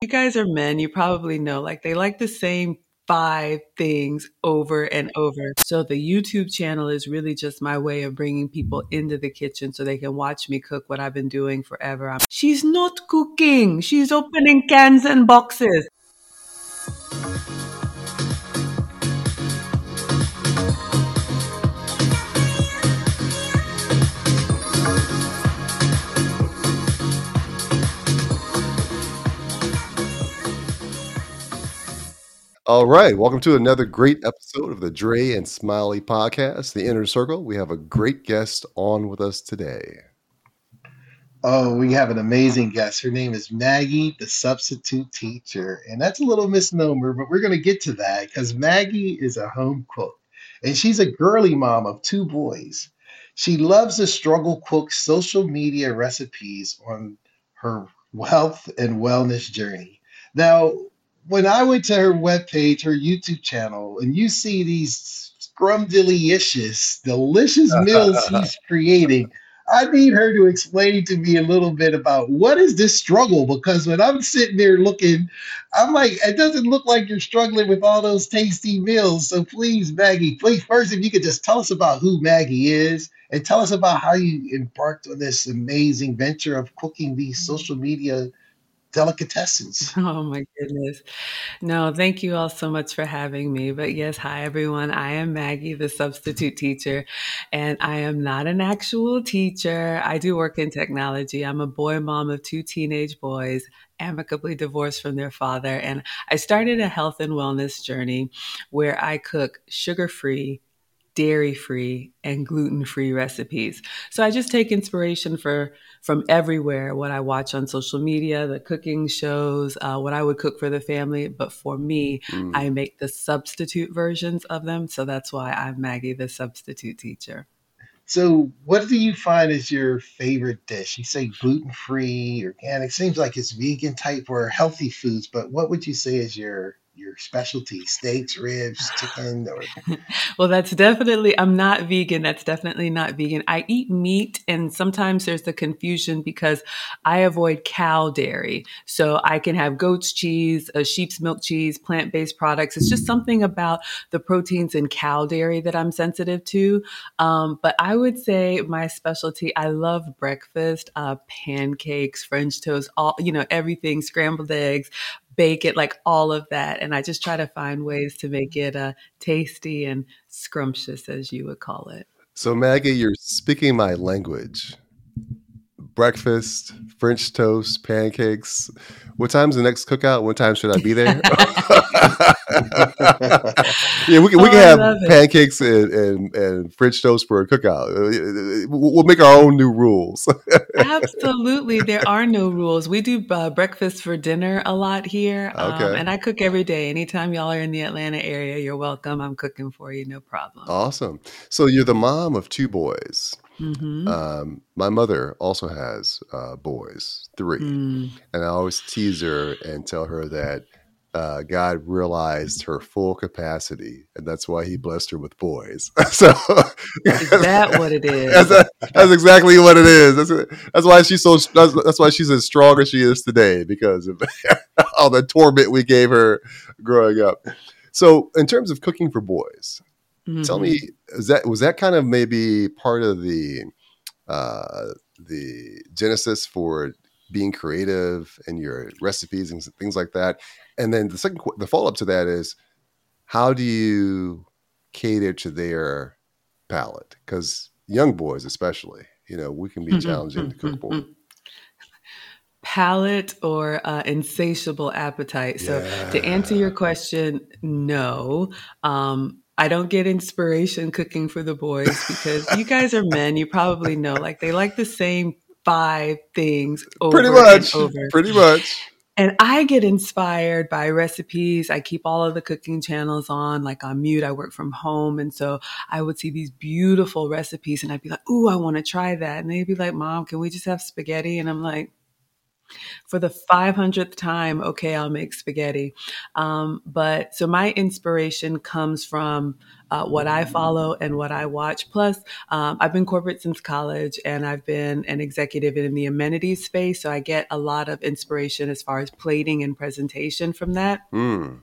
You guys are men, you probably know, like they like the same five things over and over. So the YouTube channel is really just my way of bringing people into the kitchen so they can watch me cook what I've been doing forever. I'm, she's not cooking. She's opening cans and boxes. All right. Welcome to another great episode of the Dre and Smiley podcast, The Inner Circle. We have a great guest on with us today. Oh, we have an amazing guest. Her name is Maggie, the substitute teacher. And that's a little misnomer, but we're going to get to that because Maggie is a home cook and she's a girly mom of two boys. She loves to struggle cook social media recipes on her health and wellness journey. Now, when I went to her webpage, her YouTube channel, and you see these scrumdiddlyicious, delicious meals she's creating, I need her to explain to me a little bit about what is this struggle? Because when I'm sitting there looking, I'm like, it doesn't look like you're struggling with all those tasty meals. So please, Maggie, please, first, if you could just tell us about who Maggie is and tell us about how you embarked on this amazing venture of cooking these social media delicatessens. Oh my goodness. No, thank you all so much for having me. But yes, hi everyone. I am Maggie, the substitute teacher, and I am not an actual teacher. I do work in technology. I'm a boy mom of two teenage boys amicably divorced from their father. And I started a health and wellness journey where I cook sugar free, dairy free and gluten free recipes. So I just take inspiration for from everywhere what I watch on social media, the cooking shows, uh, what I would cook for the family. But for me, mm. I make the substitute versions of them. So that's why I'm Maggie, the substitute teacher. So, what do you find is your favorite dish? You say gluten free, organic. Seems like it's vegan type or healthy foods, but what would you say is your your specialty steaks ribs chicken or well that's definitely i'm not vegan that's definitely not vegan. I eat meat and sometimes there's the confusion because i avoid cow dairy. So i can have goat's cheese a sheep's milk cheese plant-based products. It's just something about the proteins in cow dairy that i'm sensitive to. Um, but i would say my specialty i love breakfast uh, pancakes french toast all you know everything scrambled eggs bake it, like all of that. And I just try to find ways to make it uh, tasty and scrumptious, as you would call it. So, Maggie, you're speaking my language. Breakfast, French toast, pancakes. What time's the next cookout? What time should I be there? yeah, we can we oh, can have pancakes and, and, and French toast for a cookout. Uh, we'll make our own new rules. Absolutely, there are no rules. We do uh, breakfast for dinner a lot here, um, okay. um, and I cook every day. Anytime y'all are in the Atlanta area, you're welcome. I'm cooking for you, no problem. Awesome. So you're the mom of two boys. Mm-hmm. Um, my mother also has uh, boys, three, mm. and I always tease her and tell her that uh, God realized her full capacity, and that's why He blessed her with boys. so is that what it is? That's, that's exactly what it is. That's, that's why she's so. That's, that's, why she's as strong as she is today because of all the torment we gave her growing up. So, in terms of cooking for boys, mm-hmm. tell me, is that was that kind of maybe part of the uh, the genesis for being creative and your recipes and things like that. And then the second, the follow up to that is, how do you cater to their palate? Because young boys, especially, you know, we can be mm-hmm, challenging to cook for. Palate or uh, insatiable appetite. So, yeah. to answer your question, no. Um, I don't get inspiration cooking for the boys because you guys are men. You probably know, like, they like the same five things pretty much pretty much and I get inspired by recipes. I keep all of the cooking channels on, like on mute. I work from home. And so I would see these beautiful recipes and I'd be like, Ooh, I want to try that. And they'd be like, Mom, can we just have spaghetti? And I'm like, for the 500th time, okay, I'll make spaghetti. Um, but so my inspiration comes from uh, what I follow and what I watch. Plus, um, I've been corporate since college and I've been an executive in the amenities space. So I get a lot of inspiration as far as plating and presentation from that. Mm.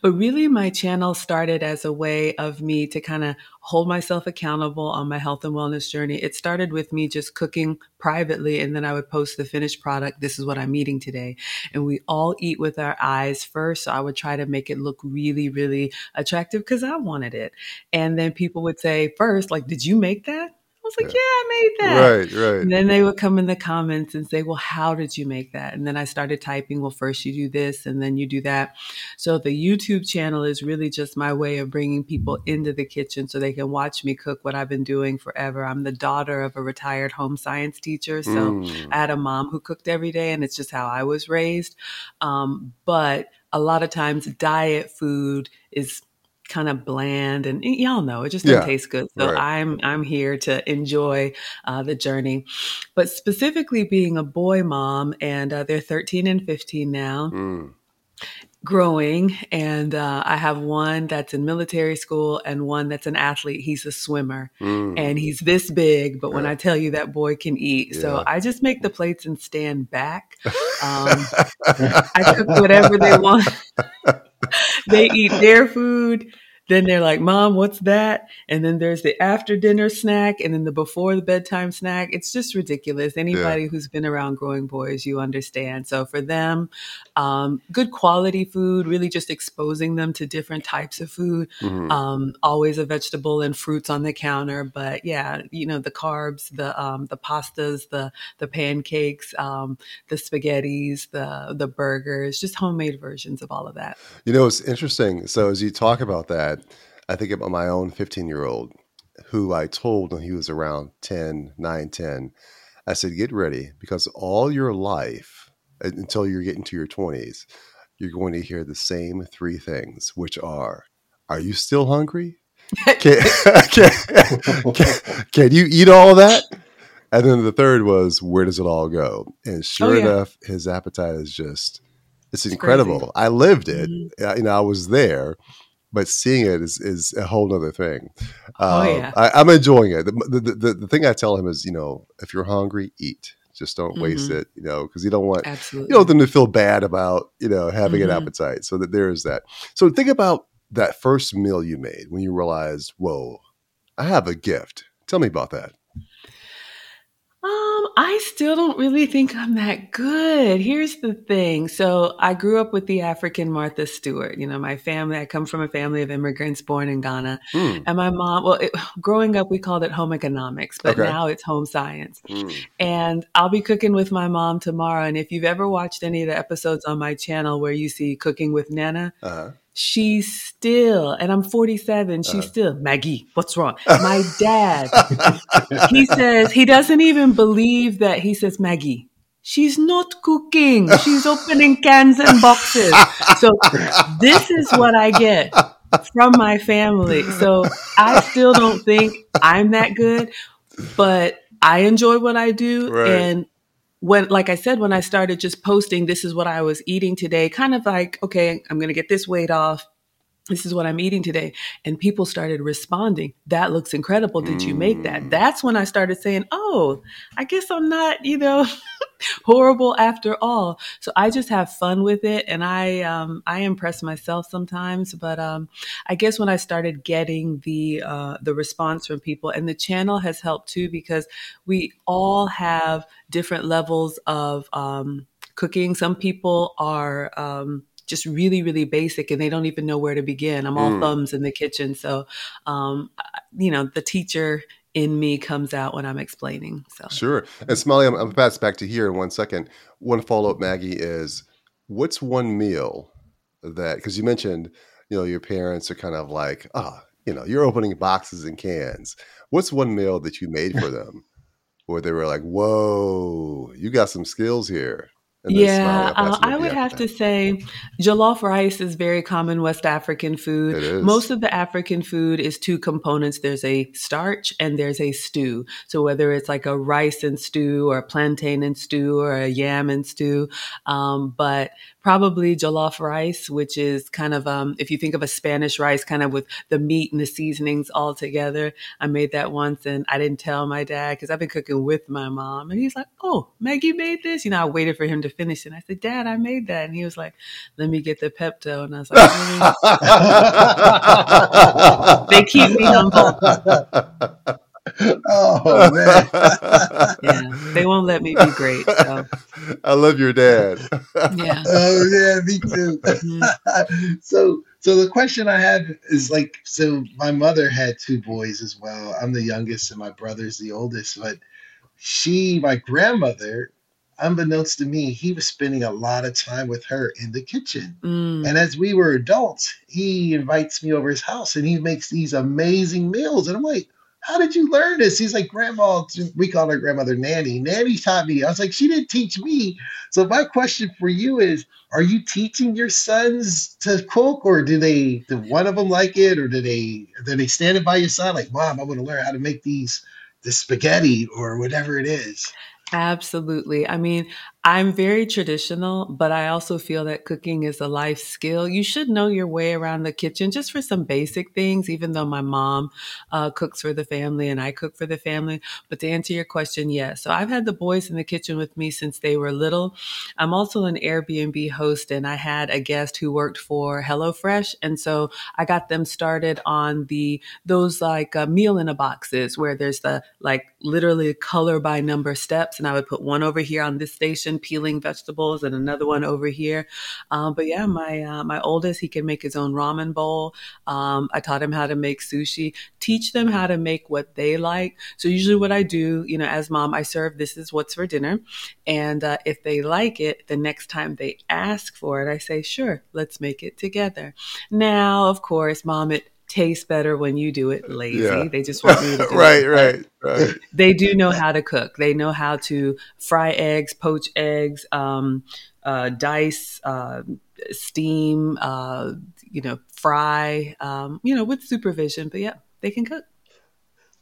But really, my channel started as a way of me to kind of hold myself accountable on my health and wellness journey. It started with me just cooking privately, and then I would post the finished product. This is what I'm eating today. And we all eat with our eyes first. So I would try to make it look really, really attractive because I wanted it. And then people would say, first, like, did you make that? I was like, yeah, I made that. Right, right. And then they would come in the comments and say, well, how did you make that? And then I started typing, well, first you do this and then you do that. So the YouTube channel is really just my way of bringing people into the kitchen so they can watch me cook what I've been doing forever. I'm the daughter of a retired home science teacher. So Mm. I had a mom who cooked every day and it's just how I was raised. Um, but a lot of times diet food is kind of bland and y'all know it just doesn't Yeah, taste good so right. i'm i'm here to enjoy uh, the journey but specifically being a boy mom and uh, they're 13 and 15 now Mm. growing and uh, i have one that's in military school and one that's an athlete he's a swimmer Mm. and he's this big but when i tell you that boy can eat so i just make the plates and stand back um, I cook whatever they want. they eat their food. Then they're like, Mom, what's that? And then there's the after dinner snack and then the before the bedtime snack. It's just ridiculous. Anybody who's been around growing boys, you understand. So for them, um, good quality food, really just exposing them to different types of food. Mhm. Um, always a vegetable and fruits on the counter. But yeah, you know, the carbs, the um, the pastas, the the pancakes, um, the spaghettis, the the burgers, just homemade versions of all of that. You know, it's interesting. So as you talk about that, I think about my own 15 year old who I told when he was around 10, 9, 10. I said, get ready because all your life uh, until you're getting to your 20s, you're going to hear the same three things, which are, are you still hungry? Can, can, can, can you eat all that? And then the third was, where does it all go? And sure Oh, yeah. enough, his appetite is just, it's, It's incredible. crazy. I lived it. Mhm. Uh, you know, I was there, but seeing it is, is a whole other thing. Oh, Um, yeah. I, I'm enjoying it. The, the, the, the thing I tell him is, you know, if you're hungry, eat. Just don't waste Mhm. it, you know, because you don't want Absolutely. you don't want them to feel bad about you know having an Mhm. appetite. So that there is that. So think about that first meal you made when you realized, whoa, I have a gift. Tell me about that. I still don't really think I'm that good. Here's the thing. So I grew up with the African Martha Stewart. You know, my family, I come from a family of immigrants born in Ghana. Hmm. And my mom, well, it, growing up, we called it home economics, but Okay. now it's home science. Hmm. And I'll be cooking with my mom tomorrow. And if you've ever watched any of the episodes on my channel where you see cooking with Nana, Uh-huh. She's still, and I'm 47, she's Uh-huh. still, Maggie, what's wrong? My dad, he says, he doesn't even believe that he says, Maggie, she's not cooking. She's opening cans and boxes. So this is what I get from my family. So I still don't think I'm that good, but I enjoy what I do. Right. And when, like I said, when I started just posting, this is what I was eating today, kind of like, okay, I'm going to get this weight off. This is what I'm eating today. And people started responding. That looks incredible. Did you make Mm. that? That's when I started saying, oh, I guess I'm not, you know, horrible after all. So I just have fun with it. And I, um, I impress myself sometimes. But, um, I guess when I started getting the, uh, the response from people and the channel has helped too, because we all have different levels of, um, cooking. Some people are, um, just really, really basic and they don't even know where to begin. I'm all Mm. thumbs in the kitchen. So, um, you know, the teacher in me comes out when I'm explaining. So, Sure. And Smiley, I'm, I'm pass back to here in one second. One follow up, Maggie, is what's one meal that because you mentioned, you know, your parents are kind of like, ah, you know, you're opening boxes and cans. What's one meal that you made for them where they were like, whoa, you got some skills here? Yeah, uh, I would have to say jollof rice is very common West African food. Most of the African food is two components. There's a starch and there's a stew. So whether it's like a rice and stew or a plantain and stew or a yam and stew, um, but probably jollof rice, which is kind of, um, if you think of a Spanish rice, kind of with the meat and the seasonings all together. I made that once and I didn't tell my dad because I've been cooking with my mom. And he's like, Oh, Maggie made this? You know, I waited for him to finish it. I said, Dad, I made that. And he was like, Let me get the Pepto. And I was like, Really? They keep me humble. oh man. Yeah. They won't let me be great. So, I love your dad. yeah. Oh yeah, me too. Mhm. so so the question I have is like so my mother had two boys as well. I'm the youngest and my brother's the oldest, but she, my grandmother, unbeknownst to me, he was spending a lot of time with her in the kitchen. Mm. And as we were adults, he invites me over his house and he makes these amazing meals. And I'm like, how did you learn this? He's like, Grandma, we call her grandmother Nanny. Nanny taught me. I was like, she didn't teach me. So my question for you is, are you teaching your sons to cook or do they do one of them like it or do they do they stand it by your side like, Mom, I want to learn how to make these the spaghetti or whatever it is? Absolutely. I mean, I'm very traditional, but I also feel that cooking is a life skill. You should know your way around the kitchen just for some basic things, even though my mom uh, cooks for the family and I cook for the family. But to answer your question, yes. So I've had the boys in the kitchen with me since they were little. I'm also an Airbnb host, and I had a guest who worked for HelloFresh. And so I got them started on the those like uh, meal in a boxes where there's the like literally color by number steps and i would put one over here on this station peeling vegetables and another one over here. Um, but yeah my uh, my oldest he can make his own ramen bowl. Um, i taught him how to make sushi teach them how to make what they like. So usually what i do you know as mom i serve this is what's for dinner. And uh, if they like it the next time they ask for it i say sure let's make it together. Now of course mom it tastes better when you do it lazy. Yeah. They just want me to do right, it. right, right. They do know how to cook. They know how to fry eggs, poach eggs, um, uh, dice, uh, steam, uh, you know, fry, um, you know, with supervision. But yeah, they can cook.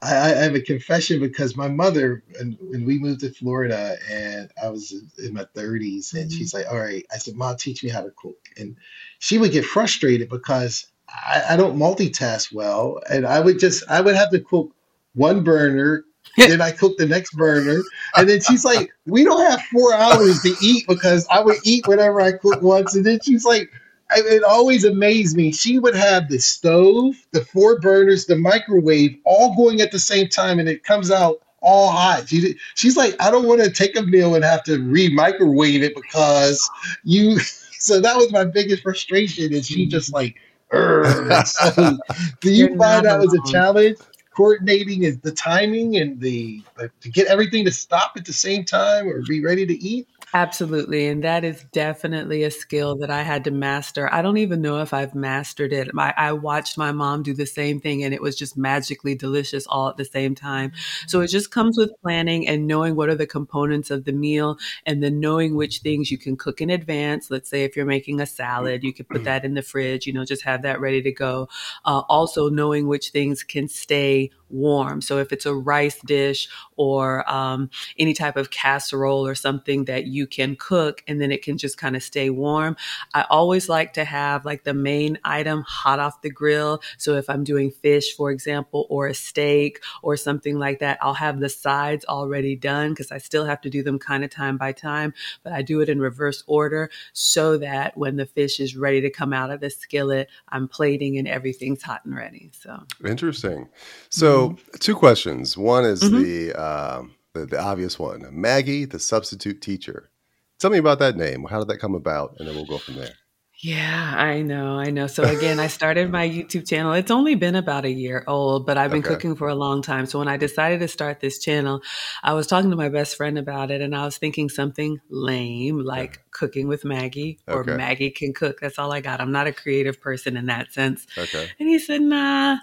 I, I have a confession because my mother, and when we moved to Florida, and I was in- in my 30s, and Mhm. she's like, "All right," I said, "Mom, teach me how to cook," and she would get frustrated because I, I don't multitask well, and I would just I would have to cook one burner, then I cook the next burner, and then she's like, "We don't have four hours to eat because I would eat whatever I cook once," and then she's like. I, it always amazed me. She would have the stove, the four burners, the microwave, all going at the same time, and it comes out all hot. She, she's like, I don't want to take a meal and have to re-microwave it because you. So that was my biggest frustration. Is she just like, do you You're find that was a challenge? Coordinating is the timing and the, the to get everything to stop at the same time or be ready to eat. Absolutely. And that is definitely a skill that I had to master. I don't even know if I've mastered it. I watched my mom do the same thing and it was just magically delicious all at the same time. So it just comes with planning and knowing what are the components of the meal and then knowing which things you can cook in advance. Let's say if you're making a salad, you could put that in the fridge, you know, just have that ready to go. Uh, also knowing which things can stay warm. So if it's a rice dish or um, any type of casserole or something that you can cook and then it can just kind of stay warm. I always like to have like the main item hot off the grill. So if I'm doing fish, for example, or a steak or something like that, I'll have the sides already done because I still have to do them kind of time by time, but I do it in reverse order so that when the fish is ready to come out of the skillet, I'm plating and everything's hot and ready. So Interesting. So, two questions. One is Mhm. the, um, the the obvious one. Maggie, the substitute teacher. Tell me about that name. How did that come about? And then we'll go from there. Yeah, I know, I know. So again, I started my YouTube channel. It's only been about a year old, but I've been Okay. cooking for a long time. So when I decided to start this channel, I was talking to my best friend about it and I was thinking something lame like cooking with Maggie or Okay. Maggie can cook. That's all I got. I'm not a creative person in that sense. Okay. And he said, nah,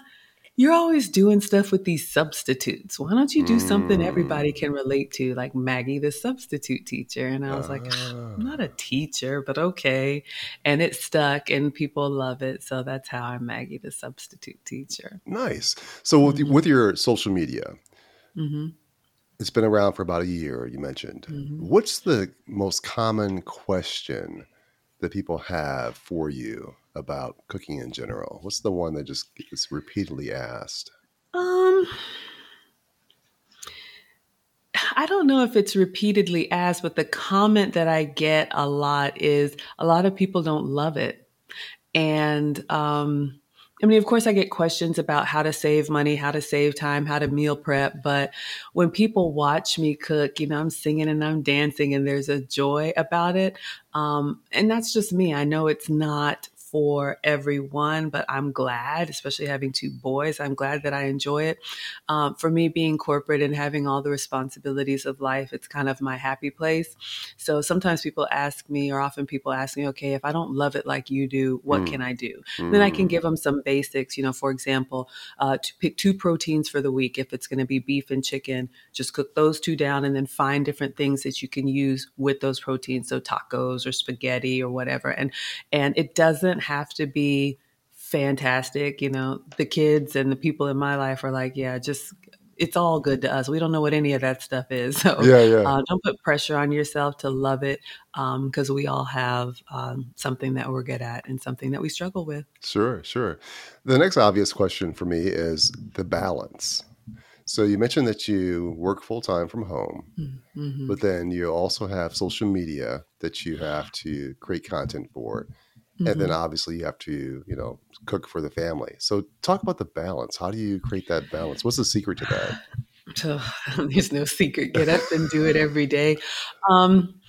you're always doing stuff with these substitutes. Why don't you do something everybody Mm. can relate to, like Maggie, the substitute teacher? And I was like, Ah. I'm not a teacher, but okay. And it stuck and people love it. So that's how I'm Maggie, the substitute teacher. Nice. So with, Mhm. with your social media, hmm it's been around for about a year. You mentioned. hmm What's the most common question that people have for you about cooking in general? What's the one that just gets repeatedly asked? Um, I don't know if it's repeatedly asked, but the comment that I get a lot is a lot of people don't love it. And um, I mean, of course, I get questions about how to save money, how to save time, how to meal prep. But when people watch me cook, you know, I'm singing and I'm dancing and there's a joy about it. Um, and that's just me. I know it's not for everyone, but I'm glad, especially having two boys, I'm glad that I enjoy it. Um, for me, being corporate and having all the responsibilities of life, it's kind of my happy place. So sometimes people ask me, or often people ask me, okay, if I don't love it like you do, what Mm. can I do? Then I can Mm. give them some basics. You know, for example, uh, to pick two proteins for the week. If it's going to be beef and chicken, just cook those two down and then find different things that you can use with those proteins. So tacos or spaghetti or whatever. And and it doesn't have to be fantastic. You know, the kids and the people in my life are like, yeah, just it's all good to us. We don't know what any of that stuff is. So Yeah, yeah. uh, don't put pressure on yourself to love it because we all have um, something that we're good at and something that we struggle with. Sure, sure. The next obvious question for me is the balance. So you mentioned that you work full time from home, hmm but then you also have social media that you have to create content for. And then hmm obviously you have to, you know, cook for the family. So talk about the balance. How do you create that balance? What's the secret to that? So there's no secret. Get up and do it every day. Um,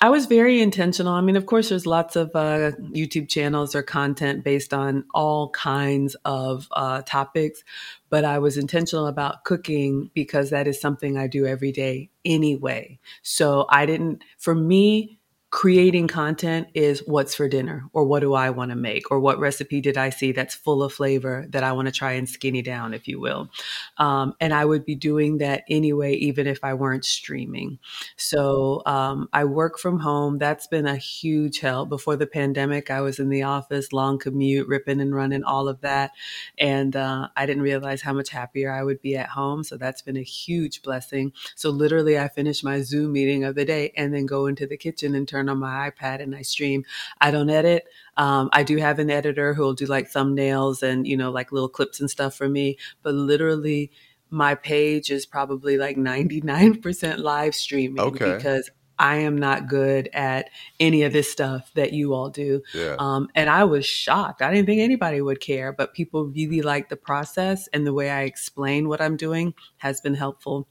I was very intentional. I mean, of course, there's lots of uh, YouTube channels or content based on all kinds of uh, topics, but I was intentional about cooking because that is something I do every day anyway. So I didn't, for me, creating content is what's for dinner or what do I want to make or what recipe did I see that's full of flavor that I want to try and skinny down, if you will. Um, and I would be doing that anyway, even if I weren't streaming. So um, I work from home. That's been a huge help. Before the pandemic, I was in the office, long commute, ripping and running, all of that. And uh, I didn't realize how much happier I would be at home. So that's been a huge blessing. So literally, I finish my Zoom meeting of the day and then go into the kitchen and turn on my iPad and I stream. I don't edit. Um, I do have an editor who will do like thumbnails and, you know, like little clips and stuff for me. But literally, my page is probably like 99% live streaming Okay. because I am not good at any of this stuff that you all do. Yeah. Um, and I was shocked. I didn't think anybody would care, but people really like the process and the way I explain what I'm doing has been helpful.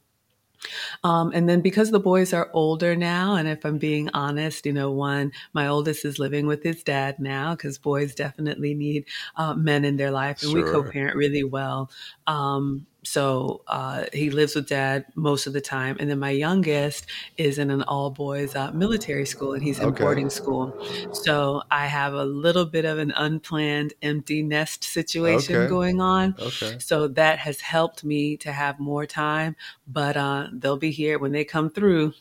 Um, and then because the boys are older now, and if I'm being honest, you know, one, my oldest is living with his dad now because boys definitely need uh, men in their life, and we co-parent really well. Um, so uh, he lives with dad most of the time, and then my youngest is in an all boys uh, military school, and he's in Okay. boarding school. So I have a little bit of an unplanned empty nest situation Okay. going on. Okay. So that has helped me to have more time, but uh, they'll be here when they come through.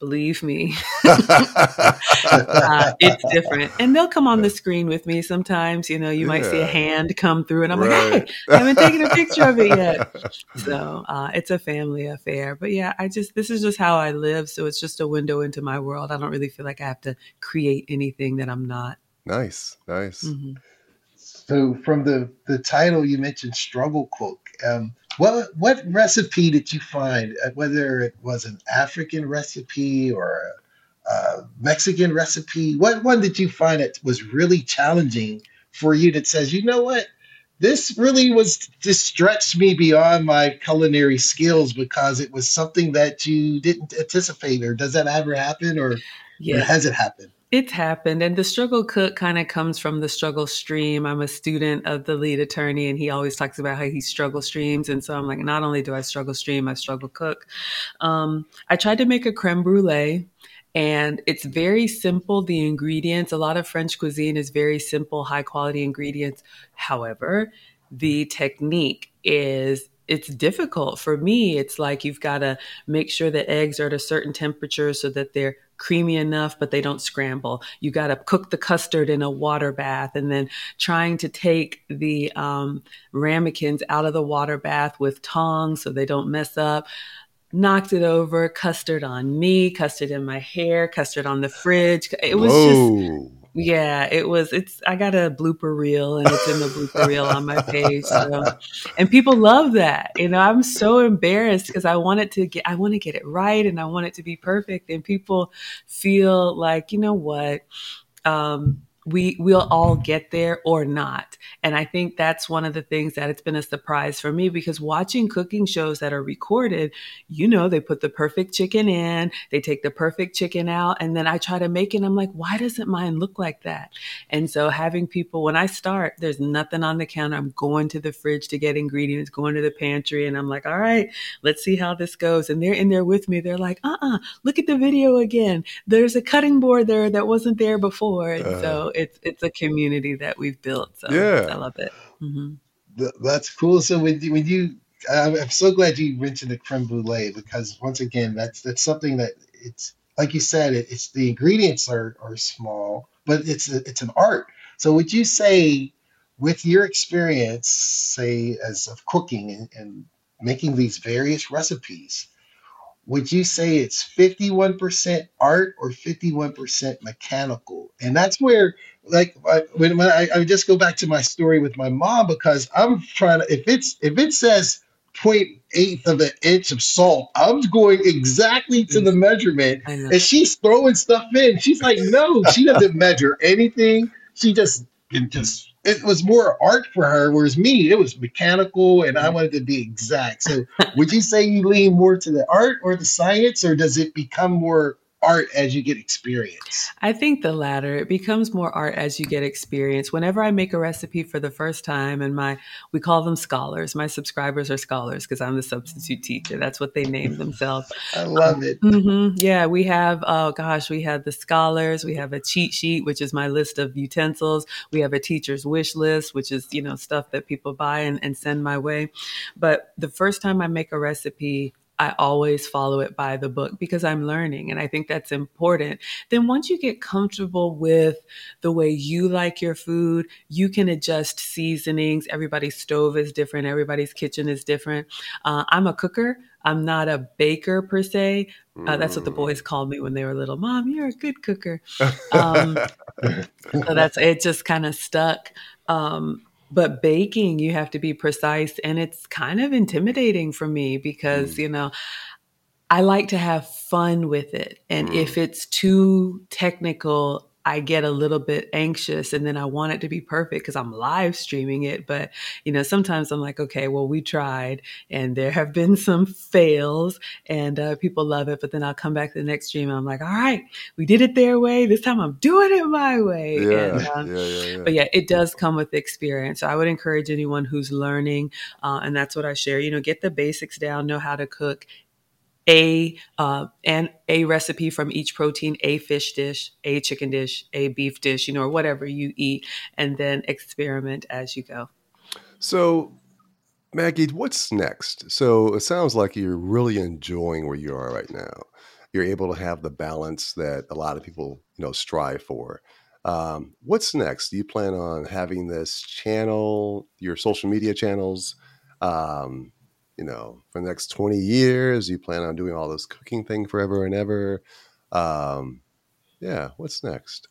Believe me, uh, it's different. And they'll come on the screen with me sometimes. You know, you might see a hand come through, and I'm like, hey, I haven't taken a picture of it yet. So uh, it's a family affair. But yeah, I just, this is just how I live. So it's just a window into my world. I don't really feel like I have to create anything that I'm not. nice. Nice. hmm So from the the title you mentioned struggle cook. Um, what what recipe did you find? uh, Whether it was an African recipe or a, a Mexican recipe, what one did you find that was really challenging for you? That says, you know what, this really was this stretched me beyond my culinary skills because it was something that you didn't anticipate. Or does that ever happen, or or has it happened? It's happened. And the struggle cook kind of comes from the struggle stream. I'm a student of the lead attorney, and he always talks about how he struggle streams. And so I'm like, not only do I struggle stream, I struggle cook. Um, I tried to make a creme brulee. And it's very simple, the ingredients. A lot of French cuisine is very simple, high quality ingredients. However, the technique is it's difficult for me it's like you've got to make sure the eggs are at a certain temperature so that they're creamy enough but they don't scramble. You got to cook the custard in a water bath and then trying to take the um, ramekins out of the water bath with tongs so they don't mess up. Knocked it over custard on me custard in my hair custard on the fridge. It was Whoa. just yeah, it was. It's. I got a blooper reel, and it's in the blooper reel on my page. So, and people love that. You know, I'm so embarrassed because I want it to get. I want to get it right, and I want it to be perfect. And people feel like, you know what? Um, we we'll all get there or not. And i think that's one of the things that it's been a surprise for me because watching cooking shows that are recorded you know they put the perfect chicken in they take the perfect chicken out and then i try to make it i'm like why doesn't mine look like that? And so having people when i start there's nothing on the counter. I'm going to the fridge to get ingredients going to the pantry and i'm like all right let's see how this goes. And they're in there with me. They're like uh-uh look at the video again. There's a cutting board there that wasn't there before. And uh, so it's it's a community that we've built. So yeah, I love it. Mm-hmm. That's cool. So when you, when you, I'm so glad you mentioned the creme brulee because once again, that's that's something that it's like you said, it, it's the ingredients are are small, but it's a, it's an art. So would you say, with your experience, say as of cooking and, and making these various recipes, would you say it's 51% art or 51% mechanical? And that's where, like, I, when, when I, I just go back to my story with my mom because I'm trying to, if it's, if it says 0.8 of an inch of salt, I'm going exactly to the measurement. And she's throwing stuff in. She's like, no, she doesn't measure anything. She just, just it was more art for her, whereas me, it was mechanical and I wanted to be exact. So would you say you lean more to the art or the science, or does it become more art as you get experience? I think the latter. It becomes more art as you get experience. Whenever I make a recipe for the first time, and my we call them scholars. My subscribers are scholars because I'm the substitute teacher. That's what they name themselves. I love it. Mm-hmm. Yeah, we have. Oh gosh, we have the scholars. We have a cheat sheet, which is my list of utensils. We have a teacher's wish list, which is you know stuff that people buy and, and send my way. But the first time I make a recipe, I always follow it by the book because I'm learning and I think that's important. Then once you get comfortable with the way you like your food, you can adjust seasonings. Everybody's stove is different. Everybody's kitchen is different. Uh, I'm a cooker. I'm not a baker per se. Uh, that's what the boys mm. called me when they were little. Mom, you're a good cooker. Um, so that's it. Just kind of stuck. Um, but baking you have to be precise and it's kind of intimidating for me because mm. you know i like to have fun with it and mm. if it's too technical I get a little bit anxious and then I want it to be perfect because I'm live streaming it. But, you know, sometimes I'm like, okay, well, we tried and there have been some fails and uh, people love it. But then I'll come back to the next stream and I'm like, all right, we did it their way. This time I'm doing it my way. Yeah, and, um, yeah, yeah, yeah, But yeah, it does come with experience. So I would encourage anyone who's learning, uh, and that's what I share, you know, get the basics down, know how to cook a uh, and a recipe from each protein, a fish dish, a chicken dish, a beef dish, you know, or whatever you eat, and then experiment as you go. So, Maggie, what's next? So it sounds like you're really enjoying where you are right now. You're able to have the balance that a lot of people, you know, strive for. Um, what's next? Do you plan on having this channel, your social media channels? Um, you know, for the next 20 years? You plan on doing all this cooking thing forever and ever? Um, yeah, what's next?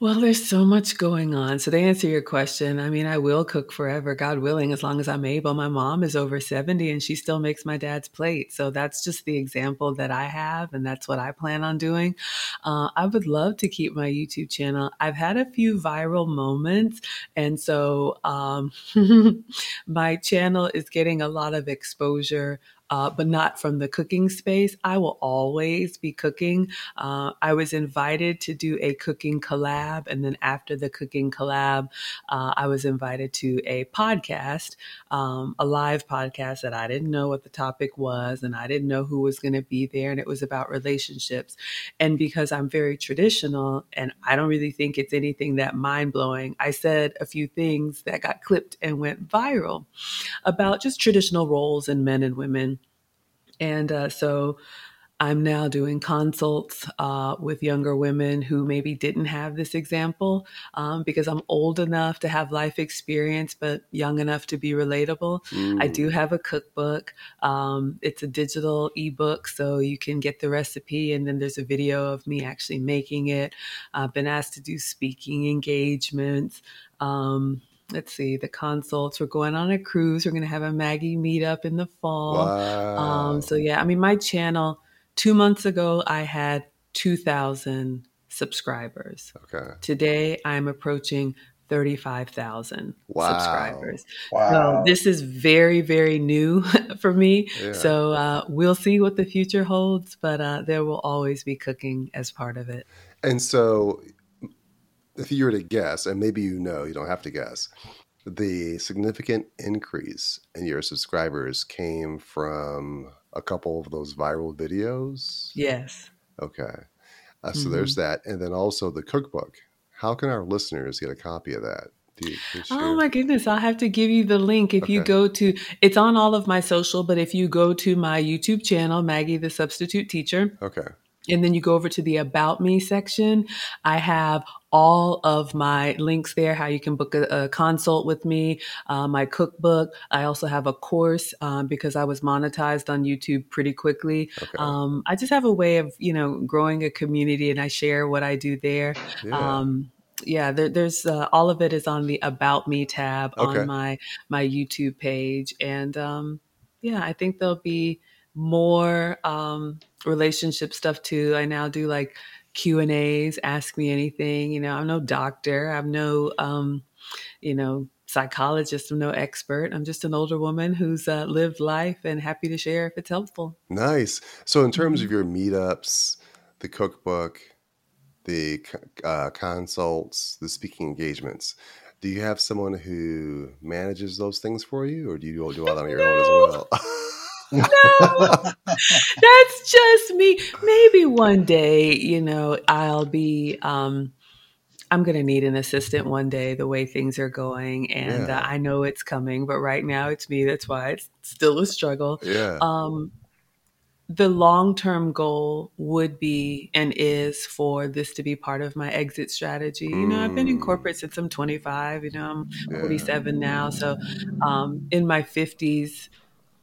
Well, there's so much going on. So to answer your question, I mean, I will cook forever, God willing, as long as I'm able. My mom is over 70 and she still makes my dad's plate. So that's just the example that I have, and that's what I plan on doing. Uh, I would love to keep my YouTube channel. I've had a few viral moments, and so um, my channel is getting a lot of exposure uh, but not from the cooking space. I will always be cooking. Uh, I was invited to do a cooking collab, and then after the cooking collab, uh, I was invited to a podcast, um, a live podcast that I didn't know what the topic was, and I didn't know who was going to be there, and it was about relationships. And because I'm very traditional, and I don't really think it's anything that mind blowing, I said a few things that got clipped and went viral about just traditional roles in men and women. And uh, so I'm now doing consults uh, with younger women who maybe didn't have this example um, because I'm old enough to have life experience, but young enough to be relatable. Mm. I do have a cookbook. Um, it's a digital ebook, so you can get the recipe, and then there's a video of me actually making it. I've been asked to do speaking engagements. Um, let's see, the consults. We're going on a cruise. We're going to have a Maggie meetup in the fall. Wow. Um, so, yeah, I mean, my channel, two months ago, I had 2,000 subscribers. Okay. Today, I'm approaching 35,000 wow. subscribers. Wow. So this is very, very new for me. Yeah. So uh, we'll see what the future holds, but uh, there will always be cooking as part of it. And so if you were to guess, and maybe you know, you don't have to guess, the significant increase in your subscribers came from a couple of those viral videos? Yes. Okay. Uh, so mm-hmm. there's that. And then also the cookbook. How can our listeners get a copy of that? You, oh my goodness, I'll have to give you the link. If okay. you go to, it's on all of my social, but if you go to my YouTube channel, Maggie the Substitute Teacher. Okay. And then you go over to the About Me section. I have all of my links there, how you can book a, a consult with me, uh, my cookbook. I also have a course um, because I was monetized on YouTube pretty quickly. Okay. Um, I just have a way of, you know, growing a community and I share what I do there. Yeah. Um, yeah, there, there's uh, all of it is on the About Me tab okay. on my my YouTube page, and um, yeah, I think there'll be more um, relationship stuff too. I now do like Q and A's, ask me anything. You know, I'm no doctor. I'm no, um, you know, psychologist. I'm no expert. I'm just an older woman who's uh, lived life and happy to share if it's helpful. Nice. So, in terms of mm-hmm. your meetups, the cookbook, the uh, consults, the speaking engagements, do you have someone who manages those things for you, or do you do all that on your no. own as well? no, that's just me. Maybe one day, you know, I'll be. Um, I'm going to need an assistant one day, the way things are going, and yeah. uh, I know it's coming. But right now, it's me. That's why it's still a struggle. Yeah. Um, the long term goal would be and is for this to be part of my exit strategy. You know, I've been in mm. corporate since I'm 25. You know, I'm yeah. 47 now, so um, in my 50s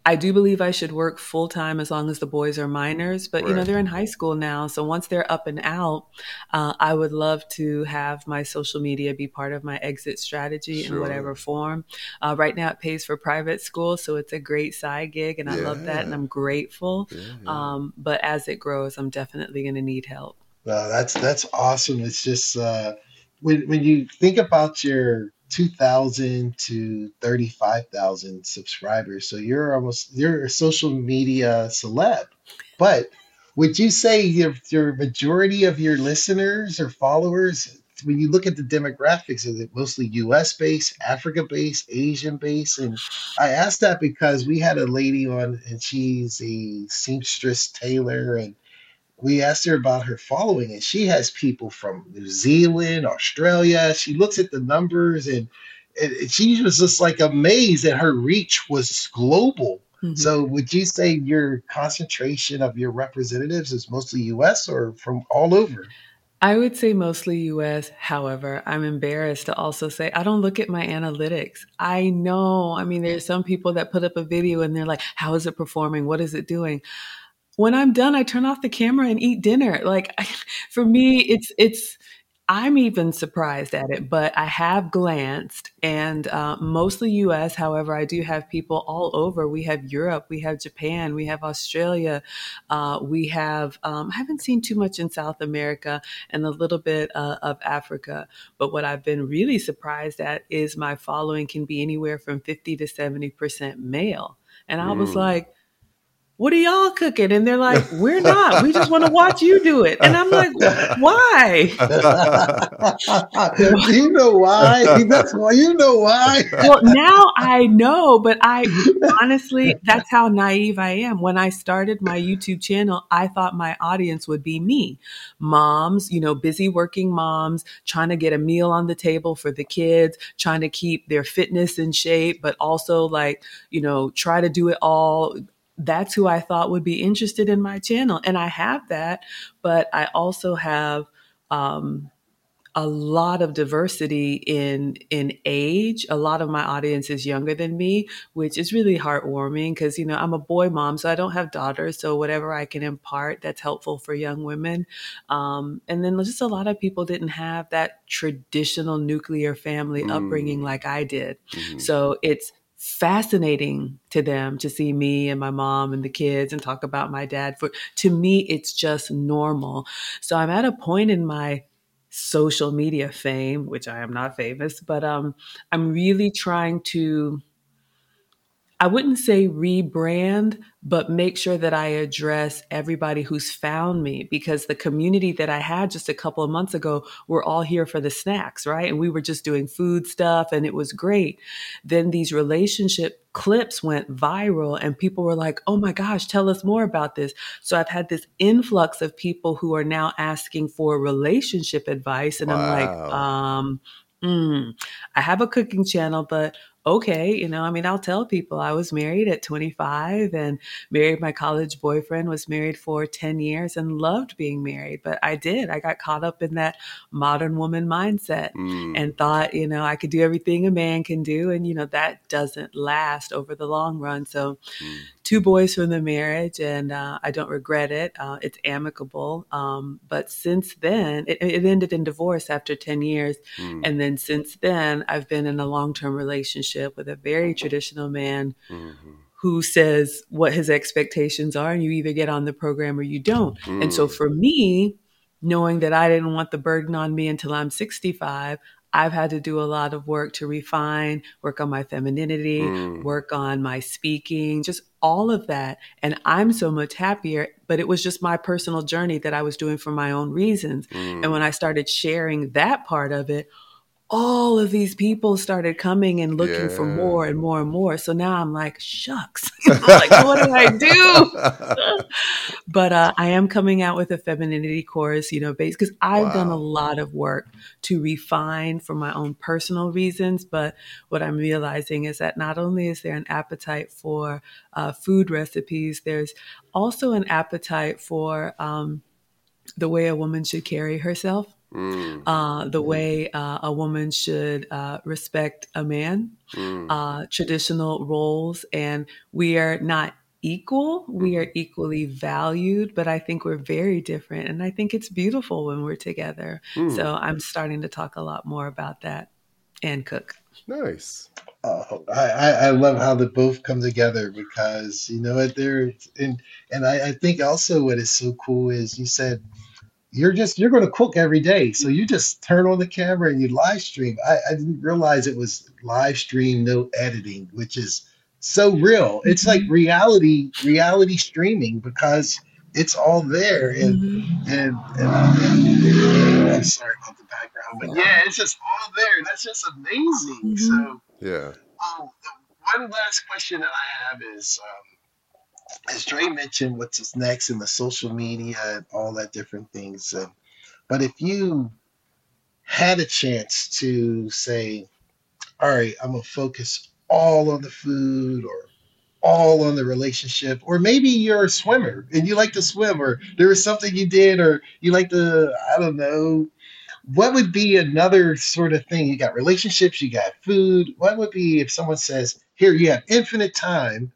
I do believe I should work full time as long as the boys are minors, but right. you know they're in high school now, so once they're up and out, uh, I would love to have my social media be part of my exit strategy sure. in whatever form. Uh, right now, it pays for private school, so it's a great side gig, and I love that, and I'm grateful. Yeah, yeah. Um, but as it grows, I'm definitely going to need help. Well, that's that's awesome. It's just uh, when when you think about your 2,000 to 35,000 subscribers. So you're almost you're a social media celeb. But would you say your your majority of your listeners or followers when you look at the demographics, is it mostly US based, Africa based, Asian based? And I asked that because we had a lady on and she's a seamstress tailor and we asked her about her following, and she has people from New Zealand, Australia. She looks at the numbers, and, and she was just like amazed that her reach was global. Mm-hmm. So, would you say your concentration of your representatives is mostly U.S. or from all over? I would say mostly US. However, I'm embarrassed to also say I don't look at my analytics. I know, I mean, there's some people that put up a video and they're like, How is it performing? What is it doing? When I'm done, I turn off the camera and eat dinner. Like I, for me, it's it's. I'm even surprised at it, but I have glanced and uh, mostly US. However, I do have people all over. We have Europe, we have Japan, we have Australia, uh, we have, um, I haven't seen too much in South America and a little bit uh, of Africa. But what I've been really surprised at is my following can be anywhere from 50 to 70% male. And I was mm. like, what are y'all cooking? And they're like, we're not. We just want to watch you do it. And I'm like, why? you know why? That's why you know why. well, now I know, but I honestly, that's how naive I am. When I started my YouTube channel, I thought my audience would be me. Moms, you know, busy working moms, trying to get a meal on the table for the kids, trying to keep their fitness in shape, but also like, you know, try to do it all that's who I thought would be interested in my channel. And I have that, but I also have um, a lot of diversity in in age. A lot of my audience is younger than me, which is really heartwarming because you know I'm a boy mom, so I don't have daughters. So whatever I can impart that's helpful for young women, um, and then just a lot of people didn't have that traditional nuclear family mm. upbringing like I did. Mm-hmm. So it's fascinating to them to see me and my mom and the kids and talk about my dad. For to me it's just normal. So i'm at a point in my social media fame which i am not famous but um i'm really trying to I wouldn't say rebrand, but make sure that I address everybody who's found me because the community that I had just a couple of months ago were all here for the snacks, right? And we were just doing food stuff and it was great. Then these relationship clips went viral and people were like, oh my gosh, tell us more about this. So I've had this influx of people who are now asking for relationship advice. And wow. I'm like, um, mm, I have a cooking channel, but okay, you know, I mean, I'll tell people I was married at 25 and married my college boyfriend, was married for 10 years and loved being married. But I did. I got caught up in that modern woman mindset mm. and thought, you know, I could do everything a man can do. And, you know, that doesn't last over the long run. So, mm. Two boys from the marriage, and uh, I don't regret it. Uh, it's amicable. Um, but since then, it, it, ended in divorce after 10 years. Mm. And then since then, I've been in a long term relationship with a very traditional man mm-hmm. who says what his expectations are, and you either get on the program or you don't. Mm. And so mm. for me, knowing that I didn't want the burden on me until I'm 65, I've had to do a lot of work to refine, work on my femininity, mm. work on my speaking, just all of that. And I'm so much happier, but it was just my personal journey that I was doing for my own reasons. Mm. And when I started sharing that part of it, all of these people started coming and looking yeah. for more and more and more. So now I'm like, shucks, like, what did I do? but uh, I am coming out with a femininity course, you know, based because I've wow. done a lot of work to refine for my own personal reasons. But what I'm realizing is that not only is there an appetite for uh, food recipes, there's also an appetite for um, the way a woman should carry herself Mm. Uh, the way uh, a woman should uh, respect a man, mm. Uh, traditional roles, and we are not equal. We mm-hmm. are equally valued, but I think we're very different, and I think it's beautiful when we're together. Mm. So I'm starting to talk a lot more about that and cook. Nice. Oh, I, I love how they both come together because you know what they're and and I, I think also what is so cool is you said you're just you're going to cook every day so you just turn on the camera and you live stream I, I, didn't realize it was live stream no editing which is so real it's like mm-hmm. reality reality streaming because it's all there and mm-hmm. and, and I'm sorry about the background but yeah it's just all there that's just amazing mm-hmm. so yeah um, one last question that i have is um, as Dre mentioned, what's next in the social media and all that different things. But if you had a chance to say, all right, I'm going to focus all on the food or all on the relationship, or maybe you're a swimmer and you like to swim, or there was something you did, or you like to, I don't know, what would be another sort of thing? You got relationships, you got food. What would be if someone says, here, you have infinite time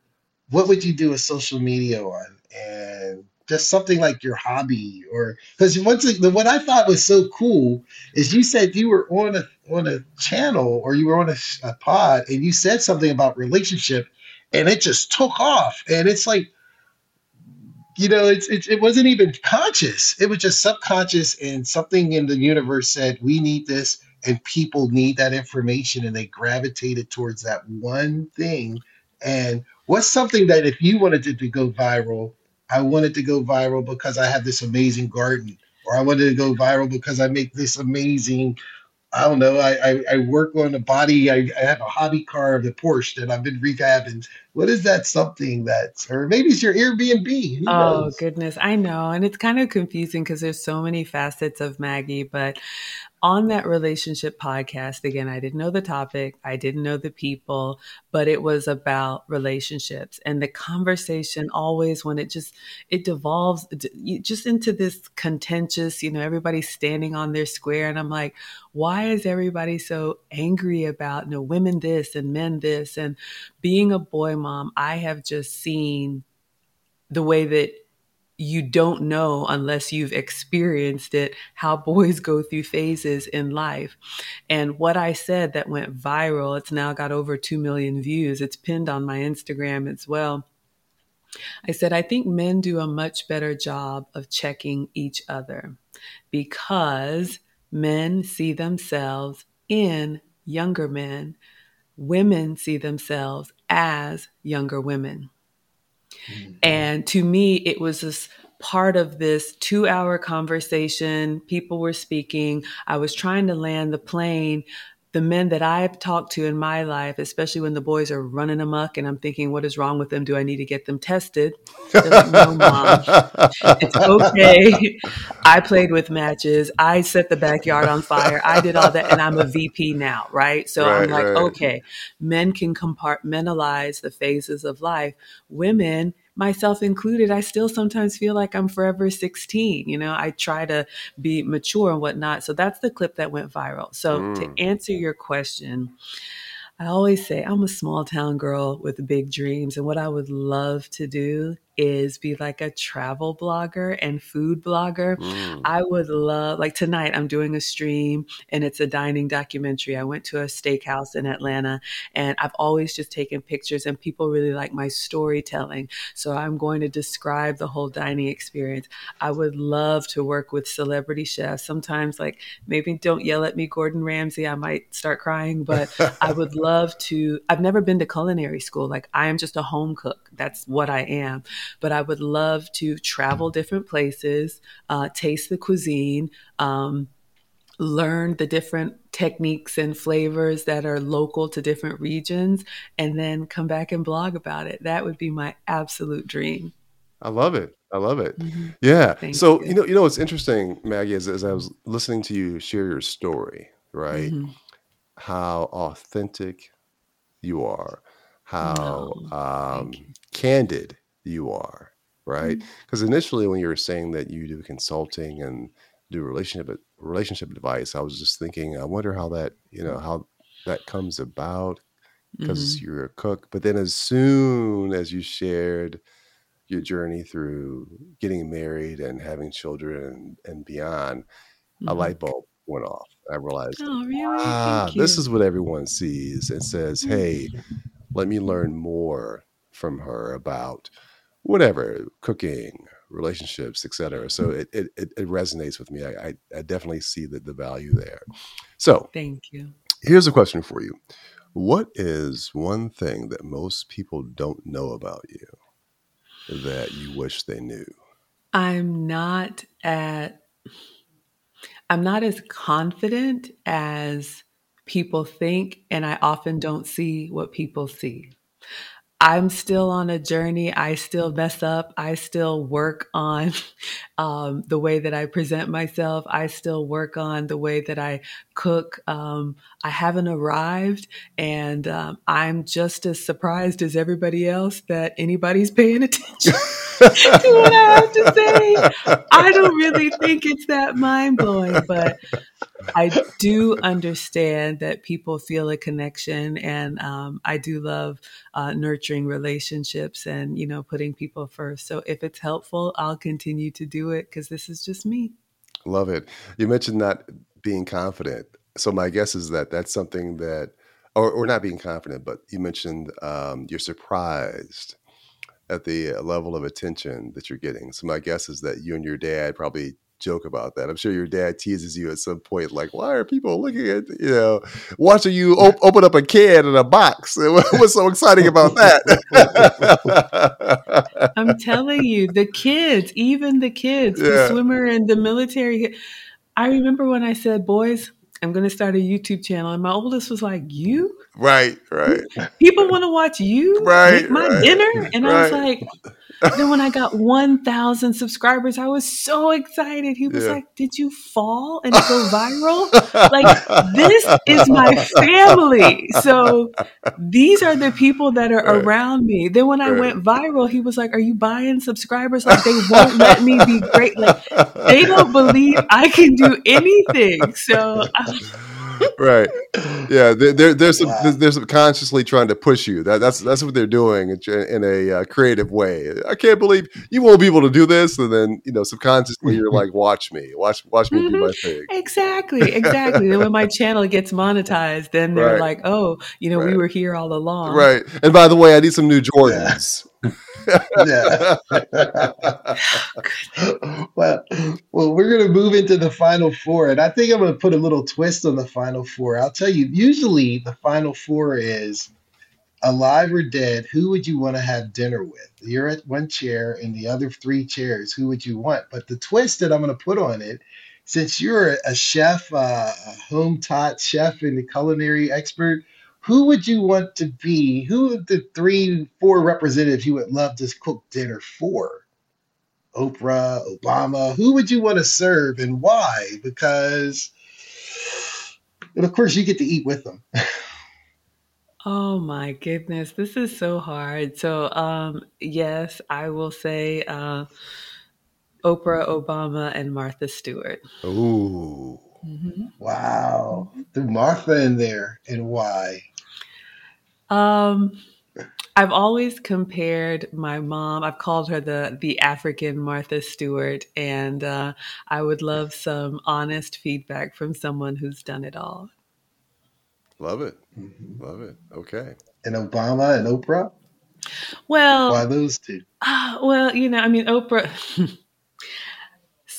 what would you do a social media on? And just something like your hobby or because once the what I thought was so cool is you said you were on a on a channel or you were on a, a pod and you said something about relationship and it just took off. And it's like you know it's, it's it wasn't even conscious. It was just subconscious and something in the universe said we need this and people need that information and they gravitated towards that one thing. And What's something that if you wanted it to go viral, I wanted to go viral because I have this amazing garden, or I wanted to go viral because I make this amazing I don't know. I, I, I work on a body. I, I have a hobby car of the Porsche that I've been rehabbing. What is that something that's, or maybe it's your Airbnb? Who Oh knows? goodness, I know. And it's kind of confusing because there's so many facets of Maggie, but on that relationship podcast, again, I didn't know the topic, I didn't know the people, but it was about relationships and the conversation always when it just it devolves just into this contentious, you know, everybody's standing on their square and I'm like, why is everybody so angry about, you know, women this and men this? And being a boy mom, I have just seen the way that you don't know unless you've experienced it how boys go through phases in life. And what I said that went viral, it's now got over 2 million views. It's pinned on my Instagram as well. I said, I think men do a much better job of checking each other because men see themselves in younger men, women see themselves as younger women. Mm-hmm. And to me, it was this part of this two hour conversation. People were speaking. I was trying to land the plane the men that I've talked to in my life, especially when the boys are running amok and I'm thinking, what is wrong with them? Do I need to get them tested? Like, no, mom. It's okay. I played with matches. I set the backyard on fire. I did all that and I'm a VP now, right? So right, I'm like, right. okay, men can compartmentalize the phases of life. Women, myself included, I still sometimes feel like I'm forever 16. You know, I try to be mature and whatnot. So that's the clip that went viral. So mm. to answer your question, I always say I'm a small town girl with big dreams. And what I would love to do is be like a travel blogger and food blogger. Mm. I would love, like tonight, I'm doing a stream and it's a dining documentary. I went to a steakhouse in Atlanta and I've always just taken pictures and people really like my storytelling. So I'm going to describe the whole dining experience. I would love to work with celebrity chefs. Sometimes, like, maybe don't yell at me, Gordon Ramsay. I might start crying, but I would love to. I've never been to culinary school. Like, I am just a home cook. That's what I am but I would love to travel different places, uh, taste the cuisine, um, learn the different techniques and flavors that are local to different regions, and then come back and blog about it. That would be my absolute dream. I love it. I love it. Mm-hmm. Yeah. Thank so you. you. know, you know what's interesting, Maggie, is as I was listening to you share your story, right? Mm-hmm. How authentic you are, how no, um, candid you are, right? Because mm-hmm. initially, when you were saying that you do consulting and do relationship relationship advice, I was just thinking, I wonder how that you know how that comes about because mm-hmm. you're a cook. But then, as soon as you shared your journey through getting married and having children and, and beyond, mm-hmm. a light bulb went off. I realized, oh, really? ah, this is what everyone sees and says, hey, mm-hmm. let me learn more from her about whatever cooking relationships etc so it, it it resonates with me. I i, definitely see the, the value there. So thank you. here's a question for you. What is one thing that most people don't know about you that you wish they knew? I'm not at i'm not as confident as people think and i often don't see what people see I'm still on a journey. I still mess up. I still work on um, the way that I present myself. I still work on the way that I cook. Um, I haven't arrived, and um, I'm just as surprised as everybody else that anybody's paying attention to what I have to say. I don't really think it's that mind blowing, but I do understand that people feel a connection, and um, I do love uh, nurturing relationships and you know putting people first. So if it's helpful, I'll continue to do it because this is just me. Love it. You mentioned not being confident, so my guess is that that's something that, or, or not being confident, but you mentioned um, you're surprised at the level of attention that you're getting. So my guess is that you and your dad probably joke about that. I'm sure your dad teases you at some point, like, why are people looking at, you know, watching you op- open up a can in a box? What's so exciting about that? I'm telling you, the kids, even the kids, the swimmer and the military. I remember when I said, boys, I'm going to start a YouTube channel. And my oldest was like, You? right, right, People want to watch you Right, make my right, dinner? And I was like, then when I got 1,000 subscribers, I was so excited. He was Yeah. like, Did you fall and go viral? Like, this is my family. So these are the people that are Right. around me. Then when I went viral, he was like, Are you buying subscribers? Like, they won't let me be great. Like, they don't believe I can do anything. So, I- right. Yeah, they're they're, they're, sub- Wow. they're subconsciously trying to push you. That, that's that's what they're doing in, a uh, creative way. I can't believe you won't be able to do this, and then you know subconsciously you're like, watch me, watch watch me do my thing. exactly, exactly. Then when my channel gets monetized, then they're Right. like, Oh, you know, we were here all along. Right. And by the way, I need some new Jordans. yeah. well, we're going to move into the final four, and I think I'm going to put a little twist on the final four. I'll tell you. Usually, the final four is alive or dead. Who would you want to have dinner with? You're at one chair, and the other three chairs. Who would you want? But the twist that I'm going to put on it, since you're a chef, uh, a home taught chef and a culinary expert. Who would you want to be? Who the three, four representatives you would love to cook dinner for? Oprah, Obama. Who would you want to serve and why? Because, and of course, you get to eat with them. Oh my goodness, this is so hard. So, um, yes, I will say uh, Oprah, Obama, and Martha Stewart. Ooh. hmm Wow. Threw Martha in there and why? Um, I've always compared my mom. I've called her the the African Martha Stewart, and uh, I would love some honest feedback from someone who's done it all. Love it. Mhm. Love it. Okay. And Obama and Oprah? Well, Why those two? Ah, well, you know, I mean, Oprah.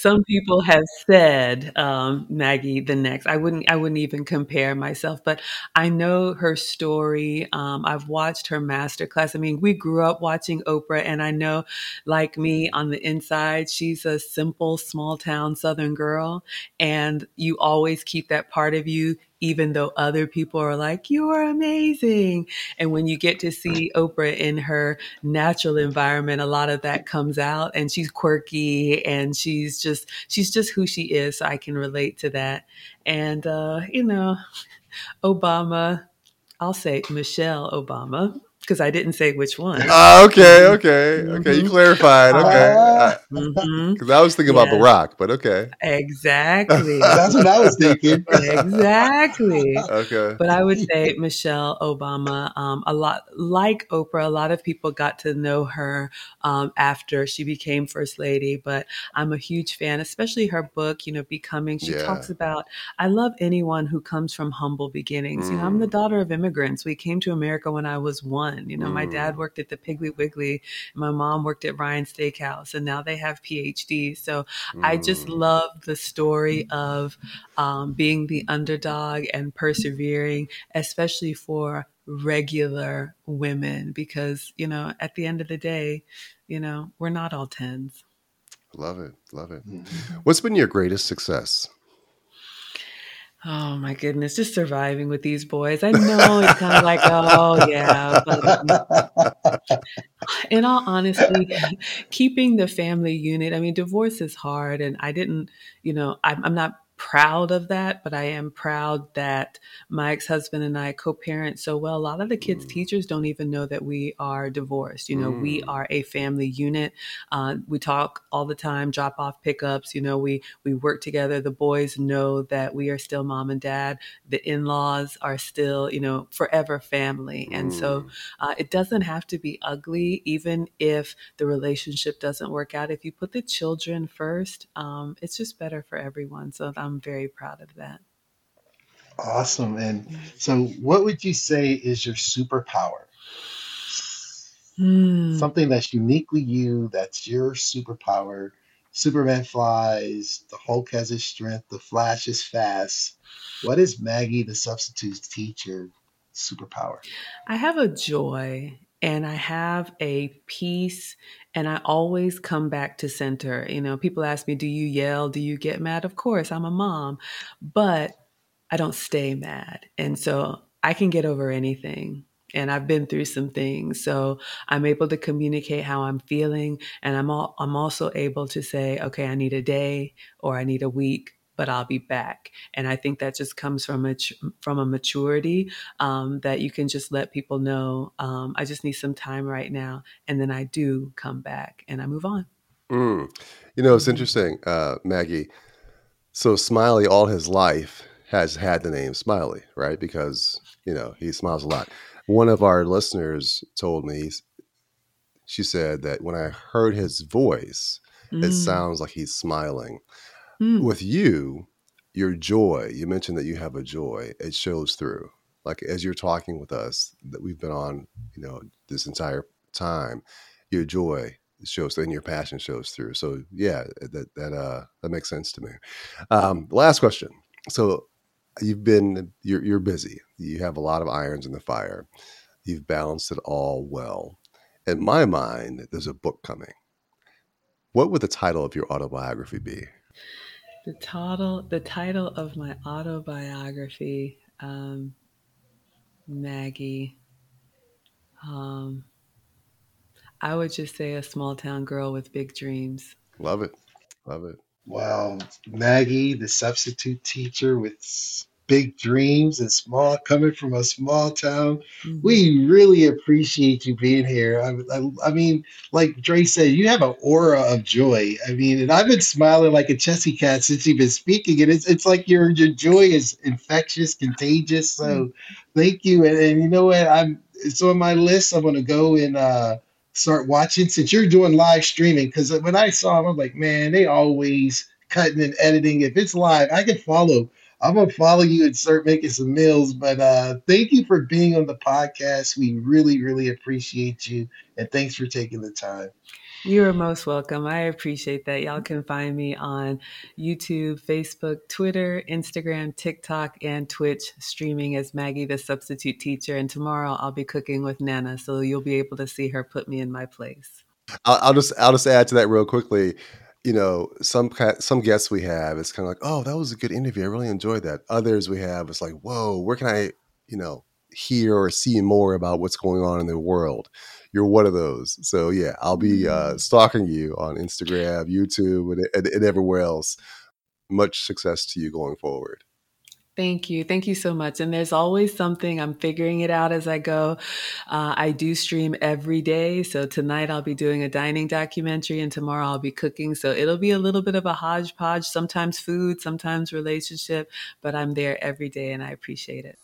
Some people have said um, Maggie the next. I wouldn't. I wouldn't even compare myself, but I know her story. Um, I've watched her masterclass. I mean, we grew up watching Oprah, and I know, like me, on the inside, she's a simple, small town Southern girl, and you always keep that part of you, even though other people are like, "You are amazing." And when you get to see Oprah in her natural environment, a lot of that comes out and she's quirky and she's just she's just who she is. So I can relate to that. And uh, you know, Obama, I'll say Michelle Obama, because I didn't say which one. Ah, okay. Okay. Okay. You Mhm. clarified. Okay. Ah, hmm Because I was thinking about Barack, but okay. Exactly. that's what I was thinking. exactly. Okay. But I would say Michelle Obama, um, a lot like Oprah, a lot of people got to know her um, after she became first lady. But I'm a huge fan, especially her book, you know, Becoming. She Yeah. talks about, I love anyone who comes from humble beginnings. You know, I'm the Mm. daughter of immigrants. We came to America when I was one. You know, my dad Mm. worked at the Piggly Wiggly, my mom worked at Ryan Steakhouse, and now they have PhDs. So I just Mm. love the story of um, being the underdog and persevering, especially for regular women, because, you know, at the end of the day, you know, we're not all tens. Love it. Love it. Mhm. What's been your greatest success? Oh my goodness, just surviving with these boys. I know it's kind of like, oh yeah, but in all honesty, keeping the family unit, I mean, divorce is hard, and I didn't, you know, I'm, I'm not proud of that, but I am proud that my ex husband and I co parent so well. A lot of the kids' Mm. teachers don't even know that we are divorced. You know, we Mm. are a family unit. Uh, we talk all the time, drop off pickups. You know, we we work together. The boys know that we are still mom and dad. The in laws are still, you know, forever family, and so Mm. uh, it doesn't have to be ugly, even if the relationship doesn't work out. If you put the children first, um, it's just better for everyone. So I'm very proud of that. Awesome. And so, what would you say is your superpower? Hmm. Something that's uniquely you, that's your superpower. Superman flies, the Hulk has his strength, the Flash is fast. What is Maggie, the substitute teacher, superpower? I have a joy and I have a peace and I always come back to center. You know, people ask me, do you yell? Do you get mad? Of course, I'm a mom, but I don't stay mad. And so I can get over anything. And I've been through some things. So I'm able to communicate how I'm feeling. And I'm, all, I'm also able to say, okay, I need a day or I need a week but I'll be back. And I think that just comes from a from a maturity um, that you can just let people know. Um, I just need some time right now, and then I do come back and I move on. Mm. You know, it's mm-hmm. interesting, uh, Maggie. So Smiley, all his life, has had the name Smiley, right? Because you know he smiles a lot. One of our listeners told me, she said that when I heard his voice, mm. it sounds like he's smiling. Mm. With you, your joy, you mentioned that you have a joy, it shows through. Like as you're talking with us, that we've been on, you know, this entire time, your joy shows and your passion shows through. So yeah, that that uh that makes sense to me. Um last question. So you've been you're you're busy. You have a lot of irons in the fire. You've balanced it all well. In my mind, there's a book coming. What would the title of your autobiography be? The title, the title of my autobiography, um, Maggie. Um, I would just say a small town girl with big dreams. Love it, love it. Wow, Maggie, the substitute teacher with big dreams and small coming from a small town. Mm-hmm. We really appreciate you being here. I, I, I, mean, like Dre said, you have an aura of joy. I mean, and I've been smiling like a chessy cat since you've been speaking, and it's it's like your your joy is infectious, contagious. So, mm-hmm. thank you. And, and you know what? I'm it's on my list. I'm gonna go and. uh start watching since you're doing live streaming because when I saw them, I'm like, man, they always cutting and editing. If it's live, I can follow I'm gonna follow you and start making some meals. But uh, thank you for being on the podcast. We really, really appreciate you, and thanks for taking the time. You are most welcome. I appreciate that. Y'all can find me on YouTube, Facebook, Twitter, Instagram, TikTok, and Twitch, streaming as Maggie the Substitute Teacher. And tomorrow I'll be cooking with Nana, so you'll be able to see her put me in my place. I'll, I'll just I'll just add to that real quickly you know, some some guests we have, it's kind of like, oh, that was a good interview. I really enjoyed that. Others we have, it's like, whoa, where can I, you know, hear or see more about what's going on in the world? You're one of those. So yeah, I'll be uh, mm. stalking you on Instagram, YouTube, and, and, and everywhere else. Much success to you going forward. Thank you. Thank you so much. And there's always something. I'm figuring it out as I go. Uh, I do stream every day. So tonight I'll be doing a dining documentary and tomorrow I'll be cooking. So it'll be a little bit of a hodgepodge, sometimes food, sometimes relationship, but I'm there every day and I appreciate it.